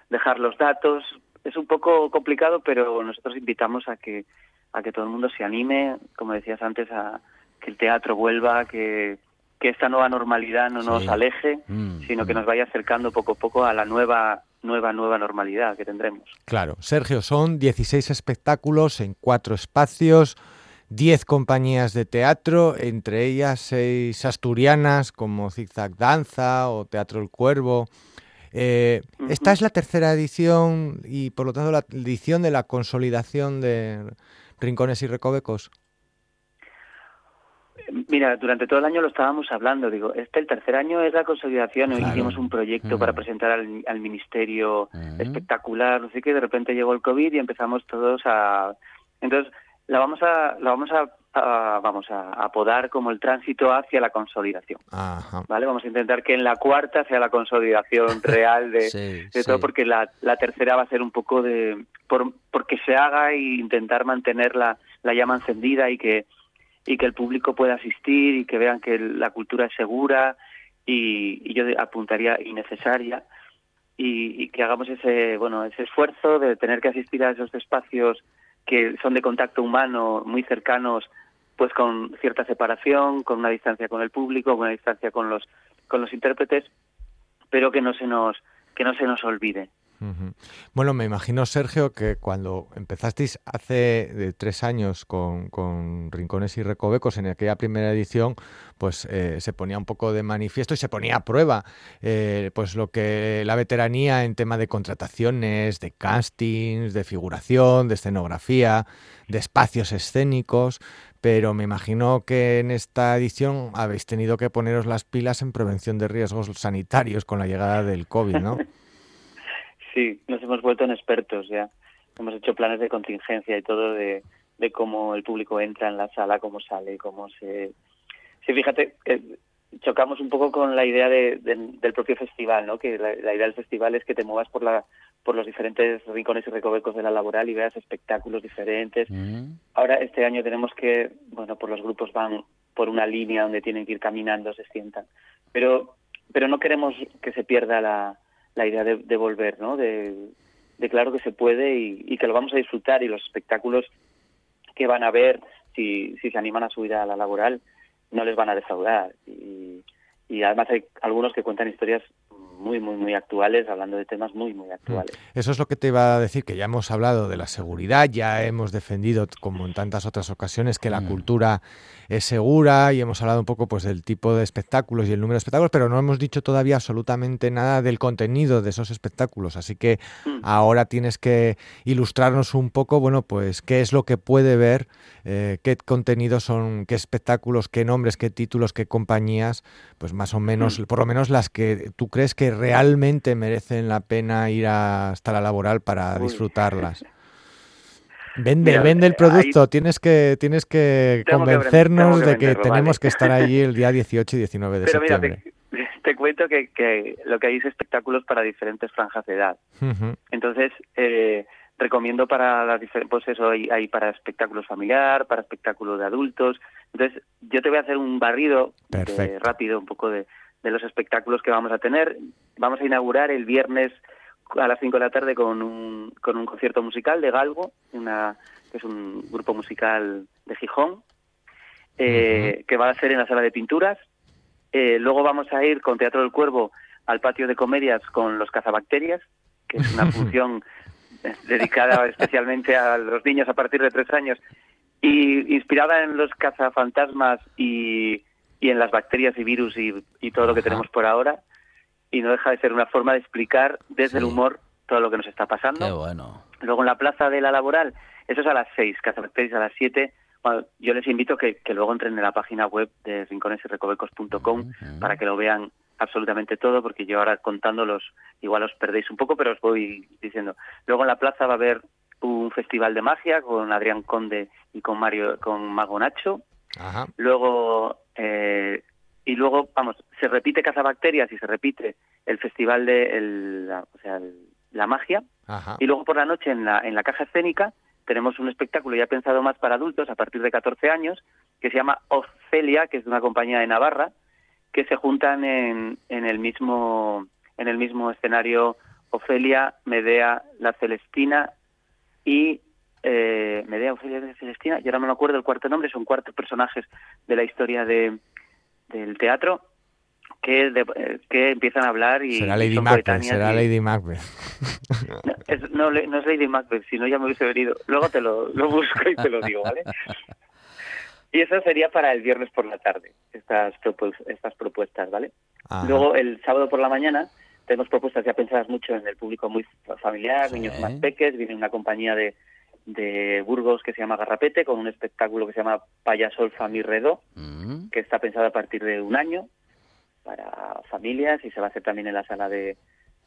dejar los datos, es un poco complicado, pero nosotros invitamos a que a que todo el mundo se anime, como decías antes, a que el teatro vuelva, que, que esta nueva normalidad no nos aleje, mm, sino que nos vaya acercando poco a poco a la nueva nueva nueva normalidad que tendremos. Claro, Sergio, son 16 espectáculos en cuatro espacios. 10 compañías de teatro, entre ellas seis asturianas como Zigzag Danza o Teatro El Cuervo, eh, esta es la tercera edición y por lo tanto la edición de la consolidación de Rincones y Recovecos. Mira, durante todo el año lo estábamos hablando. Digo, este el tercer año es la consolidación. Hoy hicimos un proyecto para mm. presentar al, ministerio mm. espectacular, no sé qué. De repente llegó el covid y empezamos todos a. Entonces la vamos a la vamos a vamos a apodar como el tránsito hacia la consolidación. ¿Vale? Vamos a intentar que en la cuarta sea la consolidación [laughs] real de, todo, porque la, la, tercera va a ser un poco de por porque se haga e intentar mantener la, la llama encendida y que y que el público pueda asistir y que vean que la cultura es segura y, y yo apuntaría innecesaria y, y que hagamos ese bueno ese esfuerzo de tener que asistir a esos espacios que son de contacto humano muy cercanos pues con cierta separación, con una distancia con el público, con una distancia con los con los intérpretes, pero que no se nos que no se nos olvide. Bueno, me imagino, Sergio, que cuando empezasteis hace de tres años con, Rincones y Recovecos en aquella primera edición, pues eh, se ponía un poco de manifiesto y se ponía a prueba eh, pues lo que la veteranía en tema de contrataciones, de castings, de figuración, de escenografía, de espacios escénicos pero me imagino que en esta edición habéis tenido que poneros las pilas en prevención de riesgos sanitarios con la llegada del COVID, ¿no? [laughs] Sí, nos hemos vuelto en expertos ya. Hemos hecho planes de contingencia y todo de, cómo el público entra en la sala, cómo sale, cómo se... Sí, fíjate, eh, chocamos un poco con la idea de, del propio festival, ¿no? Que la, idea del festival es que te muevas por la por los diferentes rincones y recovecos de la laboral y veas espectáculos diferentes. Mm. Ahora este año tenemos que, bueno, por los grupos van por una línea donde tienen que ir caminando, se sientan. Pero, pero no queremos que se pierda la, la idea de, de volver, ¿no? De, claro que se puede y, que lo vamos a disfrutar y los espectáculos que van a ver, si, si se animan a subir a la laboral, no les van a defraudar. Y, y además hay algunos que cuentan historias muy, muy, muy actuales, hablando de temas muy, muy actuales. Mm. Eso es lo que te iba a decir, que ya hemos hablado de la seguridad, ya hemos defendido, como en tantas otras ocasiones, que la mm. cultura es segura y hemos hablado un poco pues del tipo de espectáculos y el número de espectáculos, pero no hemos dicho todavía absolutamente nada del contenido de esos espectáculos, así que mm. ahora tienes que ilustrarnos un poco, bueno, pues qué es lo que puede ver, eh, qué contenidos son, qué espectáculos, qué nombres, qué títulos, qué compañías, pues más o menos, mm. por lo menos las que tú crees que realmente merecen la pena ir hasta la laboral para disfrutarlas. [laughs] Vende, vende el producto. tienes que, tienes que convencernos de que tenemos que estar allí el día [laughs] 18 y 19 de Pero septiembre. Mira, te, [laughs] te, cuento que, que, lo que hay es espectáculos para diferentes franjas de edad. Entonces, eh, recomiendo para las diferentes, pues eso, hay, hay, para espectáculos familiar, para espectáculos de adultos. Entonces, yo te voy a hacer un barrido de, rápido, un poco de, de los espectáculos que vamos a tener. Vamos a inaugurar el viernes a las 5 de la tarde con un, con un concierto musical de Galgo, una, que es un grupo musical de Gijón, eh, que va a ser en la sala de pinturas. Eh, luego vamos a ir con Teatro del Cuervo al patio de comedias con los cazabacterias, que es una [laughs] función dedicada especialmente a los niños a partir de tres años y inspirada en los cazafantasmas y, y en las bacterias y virus y, y todo lo que tenemos por ahora y no deja de ser una forma de explicar desde el humor todo lo que nos está pasando. Qué bueno. Luego en la plaza de la laboral, eso es a las seis, Cazabacterias a las siete. Bueno, yo les invito que, que luego entren en la página web de rinconesyrecovecos.com para que lo vean absolutamente todo, porque yo ahora contándolos igual os perdéis un poco, pero os voy diciendo. Luego en la plaza va a haber un festival de magia con Adrián Conde y con Mario, con Mago Nacho. Ajá. Luego eh, y luego, vamos, se repite Cazabacterias y se repite el festival de el, la, o sea, el, la magia. Ajá. Y luego por la noche en la, en la caja escénica tenemos un espectáculo ya pensado más para adultos a partir de 14 años que se llama Ofelia, que es de una compañía de Navarra, que se juntan en, en el mismo en el mismo escenario Ofelia, Medea, la Celestina y eh, Medea, Ofelia, la Celestina, y ahora no me acuerdo el cuarto nombre, son cuatro personajes de la historia de, del teatro que, de, eh, que empiezan a hablar y será Lady Macbeth será y... Lady Macbeth no es, no, no es Lady Macbeth si no ya me hubiese venido luego te lo, lo busco y te lo digo vale [laughs] y eso sería para el viernes por la tarde estas estas propuestas vale Ajá. luego el sábado por la mañana tenemos propuestas ya pensadas mucho en el público muy familiar sí. niños más peques viene una compañía de de Burgos que se llama Garrapete, con un espectáculo que se llama Payasol Famirredo, mm. que está pensado a partir de un año para familias y se va a hacer también en la sala de,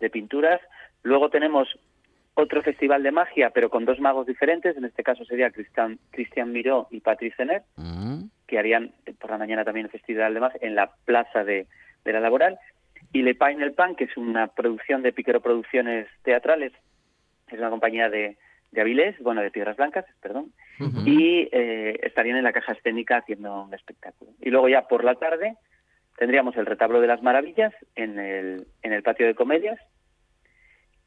de pinturas. Luego tenemos otro festival de magia, pero con dos magos diferentes, en este caso sería Cristian, Cristian Miró y Patrice Zener, mm. que harían por la mañana también el festival de magia en la plaza de, de la laboral. Y Le Pain el Pan, que es una producción de Piquero Producciones Teatrales, es una compañía de, de Avilés, bueno, de Piedras Blancas, perdón, uh -huh. y eh, estarían en la caja escénica haciendo un espectáculo. Y luego ya por la tarde tendríamos el retablo de las maravillas en el, en el patio de comedias,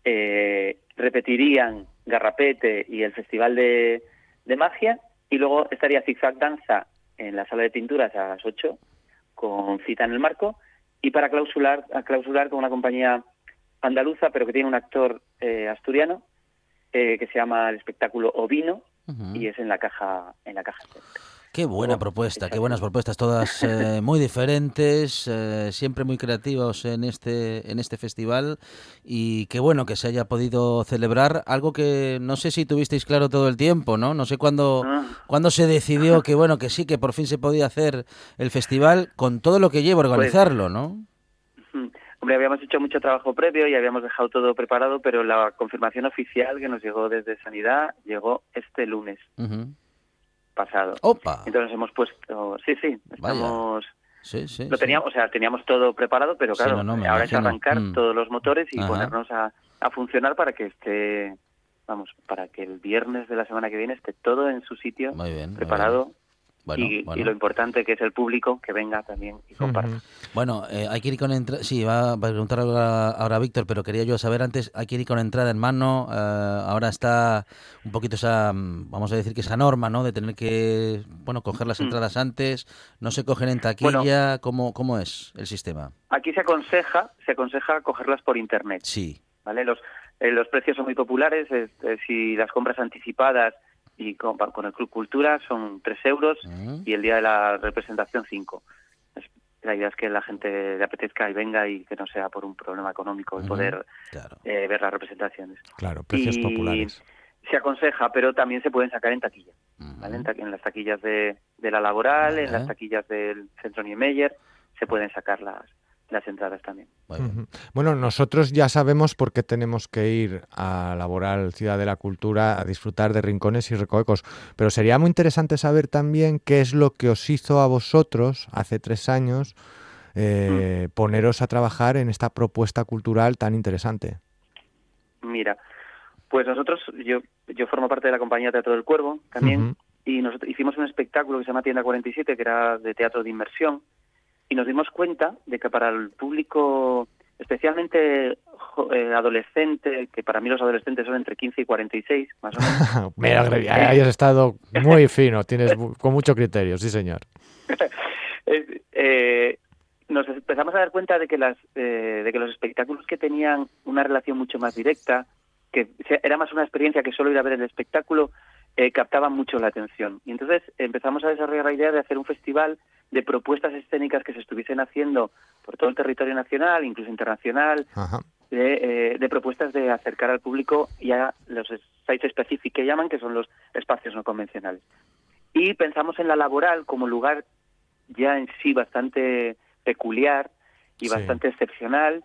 eh, repetirían Garrapete y el Festival de, de Magia, y luego estaría Zigzag Danza en la sala de pinturas a las 8 con cita en el marco, y para clausular, a clausular con una compañía andaluza, pero que tiene un actor eh, asturiano, eh, que se llama el espectáculo Ovino uh -huh. y es en la caja en la caja. Qué buena propuesta, qué buenas propuestas, todas [laughs] eh, muy diferentes, eh, siempre muy creativos en este en este festival y qué bueno que se haya podido celebrar algo que no sé si tuvisteis claro todo el tiempo, ¿no? No sé cuándo Ah. cuándo se decidió que bueno que sí que por fin se podía hacer el festival con todo lo que lleva organizarlo, ¿no? Pues, Hombre, habíamos hecho mucho trabajo previo y habíamos dejado todo preparado, pero la confirmación oficial que nos llegó desde Sanidad llegó este lunes uh -huh. pasado. Opa. Entonces hemos puesto, sí, sí, estamos... Vaya. Sí, sí, lo teníamos, sí. o sea, teníamos todo preparado, pero claro, sí, no, no, ahora es arrancar mm. todos los motores y Ajá. ponernos a, a funcionar para que esté, vamos, para que el viernes de la semana que viene esté todo en su sitio, muy bien, preparado. Muy bien y, lo importante que es el público que venga también y comparta. Bueno, eh, hay que ir con entrada. Sí, va a preguntar ahora, Víctor, pero quería yo saber antes, hay que ir con entrada en mano. Eh, ahora está un poquito esa, mm, vamos a decir que esa norma, ¿no? De tener que, bueno, coger las mm. entradas antes, no se cogen en taquilla, ¿cómo, ¿cómo es el sistema? Aquí se aconseja, se aconseja cogerlas por internet. Sí. ¿Vale? Los, eh, los precios son muy populares, si las compras anticipadas y con, el Club Cultura son 3 euros mm. y el día de la representación 5. La idea es que la gente le apetezca y venga y que no sea por un problema económico el poder eh, ver las representaciones. Claro, precios populares. Se aconseja, pero también se pueden sacar en taquilla. en, las taquillas de, de la laboral, en las taquillas del Centro Niemeyer, se pueden sacar las, las entradas también. Bueno, nosotros ya sabemos por qué tenemos que ir a Laboral Ciudad de la Cultura a disfrutar de rincones y recovecos, pero sería muy interesante saber también qué es lo que os hizo a vosotros hace tres años eh, mm. poneros a trabajar en esta propuesta cultural tan interesante. Mira, pues nosotros, yo, yo formo parte de la compañía Teatro del Cuervo también, y nosotros hicimos un espectáculo que se llama Tienda 47, que era de teatro de inmersión, y nos dimos cuenta de que para el público, especialmente eh, adolescente, que para mí los adolescentes son entre 15 y 46, más o menos. [laughs] Mira, ahí has estado [laughs] muy fino, tienes con mucho criterio, sí señor. [laughs] eh, nos empezamos a dar cuenta de que, las, eh, de que los espectáculos que tenían una relación mucho más directa, que era más una experiencia que solo ir a ver el espectáculo, eh, captaban mucho la atención. Y entonces empezamos a desarrollar la idea de hacer un festival de propuestas escénicas que se estuviesen haciendo por todo el territorio nacional, incluso internacional, eh, de, propuestas de acercar al público ya los sites específicos que llaman, que son los espacios no convencionales. Y pensamos en la laboral como lugar ya en sí bastante peculiar y bastante excepcional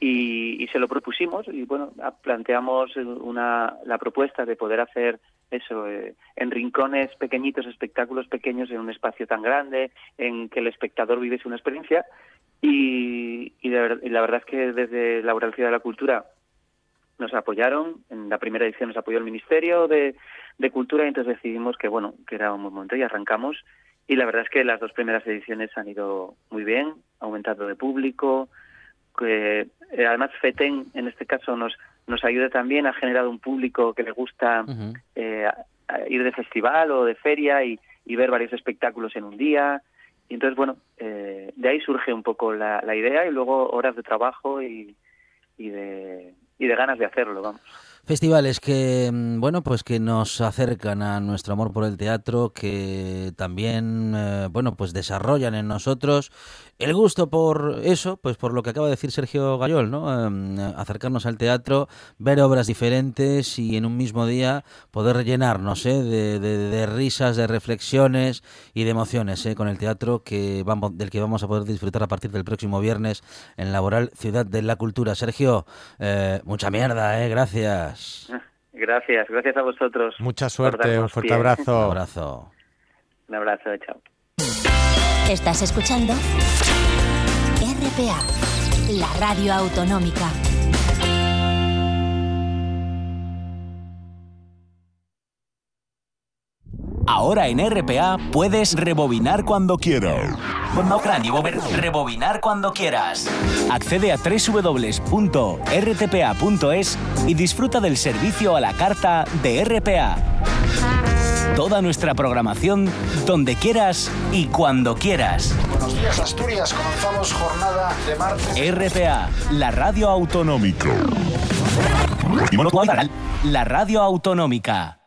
y, se lo propusimos y bueno planteamos una, la propuesta de poder hacer eso, eh, en rincones pequeñitos, espectáculos pequeños en un espacio tan grande, en que el espectador viviese una experiencia. Y, y, la verdad es que desde la Ciudad de la Cultura nos apoyaron. En la primera edición nos apoyó el Ministerio de, Cultura y entonces decidimos que, bueno, que era un buen momento y arrancamos. Y la verdad es que las dos primeras ediciones han ido muy bien, aumentando de público. Que, eh, además, FETEN, en este caso, nos, nos ayuda también, ha generado un público que le gusta eh, ir de festival o de feria y, ver varios espectáculos en un día. Y entonces, bueno, eh, de ahí surge un poco la, la, idea y luego horas de trabajo y, y, de, y de ganas de hacerlo, vamos. Festivales que, mm, bueno, pues que nos acercan a nuestro amor por el teatro, que también, eh, bueno, pues desarrollan en nosotros el gusto por eso, pues por lo que acaba de decir Sergio Gayol, ¿no? Em, acercarnos al teatro, ver obras diferentes y en un mismo día poder rellenarnos ¿eh? de, risas, de reflexiones y de emociones ¿eh? con el teatro que vamos, del que vamos a poder disfrutar a partir del próximo viernes en Laboral Ciudad de la Cultura. Sergio, eh, mucha mierda, ¿eh? Gracias. Gracias, gracias a vosotros. Mucha suerte, un fuerte abrazo. Un abrazo. Un abrazo, chao. Estás escuchando RPA, la radio autonómica. Ahora en RPA puedes rebobinar cuando quieras. Rebobinar cuando quieras. Accede a www.rtpa.es y disfruta del servicio a la carta de RPA. Toda nuestra programación donde quieras y cuando quieras. Buenos días Asturias, comenzamos jornada de martes. RPA, la radio autonómica. La radio autonómica.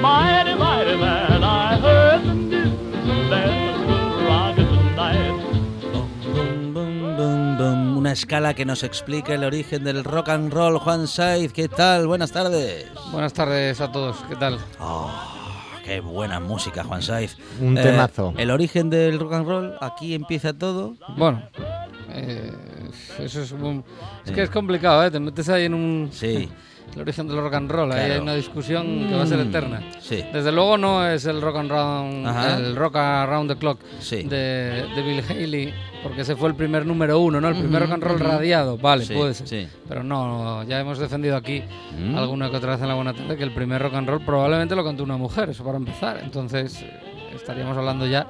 mighty, mighty. I heard the news that. Una escala que nos explica el origen del rock and roll. Juan Saiz, ¿qué tal? Buenas tardes. Buenas tardes a todos, ¿qué tal? Oh. Qué buena música, Juan Saiz. Un eh, temazo. Eh, el origen del rock and roll, aquí empieza todo. Bueno, eh, eso es un- Es Sí. que es complicado, ¿eh? Te metes ahí en un... Sí. [laughs] El origen del rock and roll, ahí hay una discusión que va a ser Mm, eterna. sí. Desde luego no es el rock and Ajá. el rock around the clock Sí. de, de Bill Haley, porque ese fue el primer número uno, ¿no? El primer Ujú, rock and roll radiado, vale, Sí, puede ser. Pero no, ya hemos defendido aquí Mm. alguna que otra vez en la buena tarde que el primer rock and roll probablemente lo cantó una mujer, eso para empezar. Entonces estaríamos hablando ya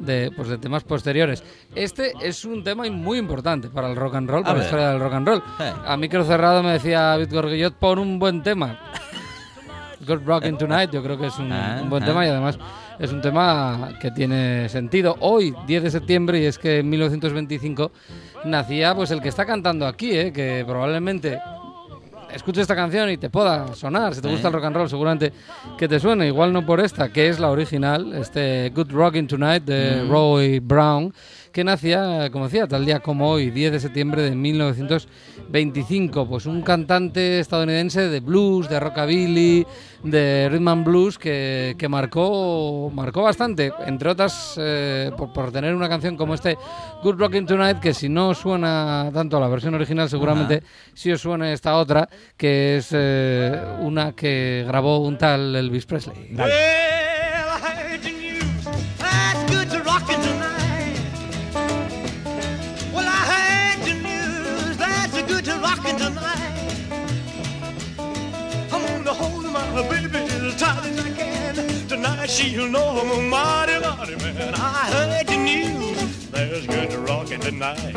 de, pues, de temas posteriores. Este es un tema muy importante para el rock and roll, A para la historia del rock and roll. Eh. A micro cerrado me decía Víctor Guillot, pon un buen tema. Good Rockin' Tonight, yo creo que es un, Ah, un buen ah. tema y además es un tema que tiene sentido. Hoy, 10 de septiembre, y es que en 1925 nacía pues el que está cantando aquí, ¿eh? que probablemente escuches esta canción y te pueda sonar. Si te Eh. gusta el rock and roll, seguramente que te suene. Igual no por esta, que es la original, este Good Rockin' Tonight de Mm. Roy Brown, que nacía, como decía, tal día como hoy, 10 de septiembre de 1925. Pues un cantante estadounidense de blues, de rockabilly, de rhythm and blues que, que marcó, marcó bastante, entre otras eh, por, por tener una canción como este Good Rockin' Tonight, que si no suena tanto a la versión original, seguramente sí os suena esta otra, que es eh, una que grabó un tal Elvis Presley. Well, baby as tight as I can. Tonight she'll know I'm a mighty, mighty man. I heard the news. There's good rockin' tonight.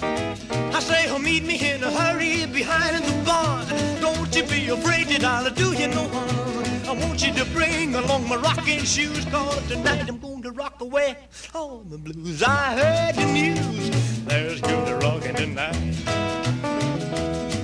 I say, oh, meet me in a hurry behind the barn. Don't you be afraid that I'll do you no harm. I want you to bring along my rocking shoes, cause tonight I'm going to rock away all the blues. I heard the news, there's good rockin' tonight.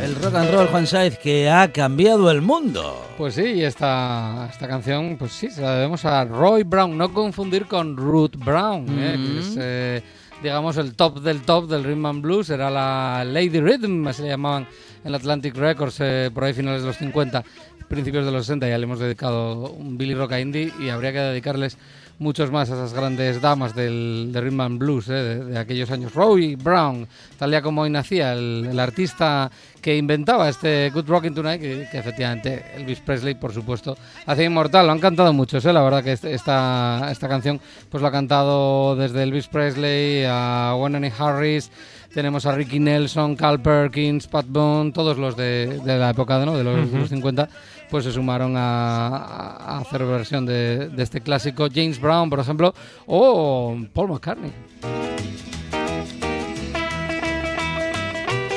El rock and roll, Juan Saiz, que ha cambiado el mundo. Pues sí, esta, esta canción, pues sí, se la debemos a Roy Brown, no confundir con Ruth Brown, ¿eh? que es, eh, digamos, el top del top del rhythm and blues, era la Lady Rhythm, así le llamaban en la Atlantic Records, eh, por ahí finales de los 50, principios de los 60, ya le hemos dedicado un Billy Rock a Indie y habría que dedicarles muchos más a esas grandes damas del, del rhythm and blues eh, de, de aquellos años. Roy Brown, tal día como hoy nacía, el, el artista que inventaba este Good Rockin' Tonight, que, que efectivamente Elvis Presley, por supuesto, hacía inmortal. Lo han cantado muchos, ¿eh? la verdad que este- esta, esta canción pues lo ha cantado desde Elvis Presley a Wendy Harris, tenemos a Ricky Nelson, Carl Perkins, Pat Boone, todos los de, de la época ¿no? de, los, Ujú. los 50, pues se sumaron a, a hacer versión de, de este clásico. James Brown, por ejemplo, o Paul McCartney.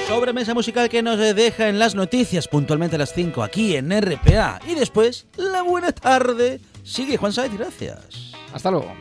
Sobremesa musical que nos deja en las noticias puntualmente a las 5 aquí en RPA. Y después, la buena tarde. Sigue Juan Saiz, gracias. Hasta luego.